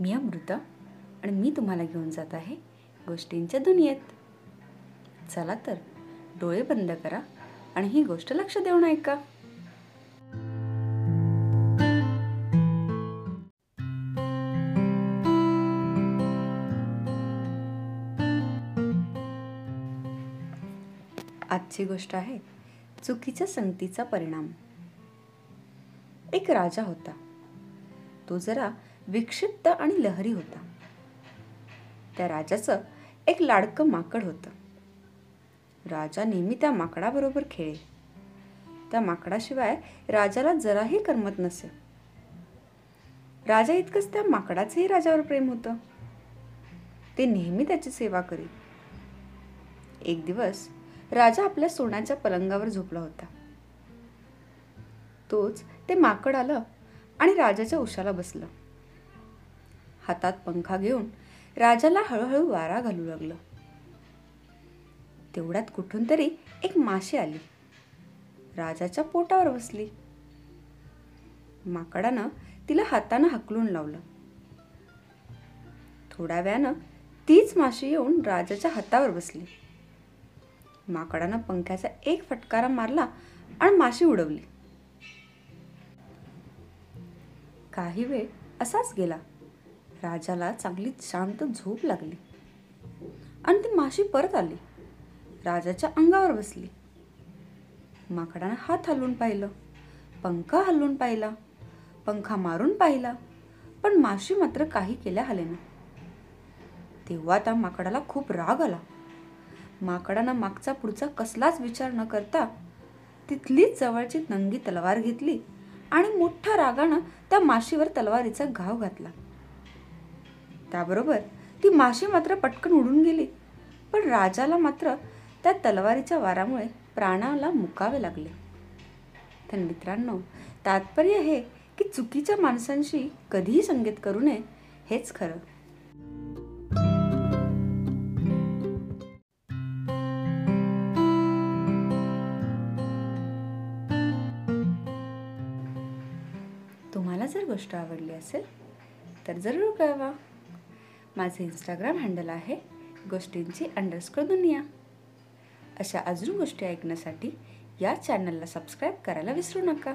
मी अमृता आणि मी तुम्हाला घेऊन जात आहे गोष्टींच्या दुनियेत. चला तर डोळे बंद करा आणि ही गोष्ट लक्ष देऊन ऐका. आजची गोष्ट आहे चुकीच्या संगतीचा परिणाम. एक राजा होता. तो जरा विक्षिप्त आणि लहरी होता. त्या राजाचं एक लाडकं माकड होतं. राजा नेहमी त्या माकडाबरोबर खेळे त्या माकडाशिवाय राजाला जराही करमत नसे. राजा इतकंच त्या माकडाचंही राजावर प्रेम होतं. ते नेहमी त्याची सेवा करी एक दिवस राजा आपल्या सोन्याच्या पलंगावर झोपला होता. तोच ते माकड आलं आणि राजाच्या उशाला बसलं. हातात पंखा घेऊन राजाला हळूहळू वारा घालू लागलं. तेवढ्यात कुठून तरी एक माशी आली. राजाच्या पोटावर बसली. माकडानं तिला हातानं हकलून लावलं. थोड्या वेळानं तीच माशी येऊन राजाच्या हातावर बसली. माकडानं पंख्याचा एक फटकारा मारला आणि माशी उडवली. काही वेळ असाच गेला. राजाला चांगली शांत झोप लागली. आणि ती माशी परत आली. राजाच्या अंगावर बसली. माकडानं हात हलवून पाहिलं. पंखा हलवून पाहिला. पंखा मारून पाहिला. पण माशी मात्र काही केल्या हलेना तेव्हा त्या माकडाला खूप राग आला. माकडानं मागचा पुढचा कसलाच विचार न करता तिथलीच जवळची नंगी तलवार घेतली आणि मोठ्या रागानं त्या माशीवर तलवारीचा घाव घातला. त्याबरोबर ती माशी मात्र पटकन उडून गेली. पण राजाला मात्र त्या तलवारीच्या वारामुळे प्राणाला मुकावे लागले. तर मित्रांनो तात्पर्य हे की चुकीच्या माणसांशी कधीही संगीत करू नये हेच खरं. तुम्हाला जर गोष्ट आवडली असेल तर जरूर कळवा. माझं इंस्टाग्राम हँडल आहे गोष्टींची अंडरस्कोर दुनिया. अशा अजून गोष्टी ऐकण्यासाठी या चॅनलला सबस्क्राईब करायला विसरू नका.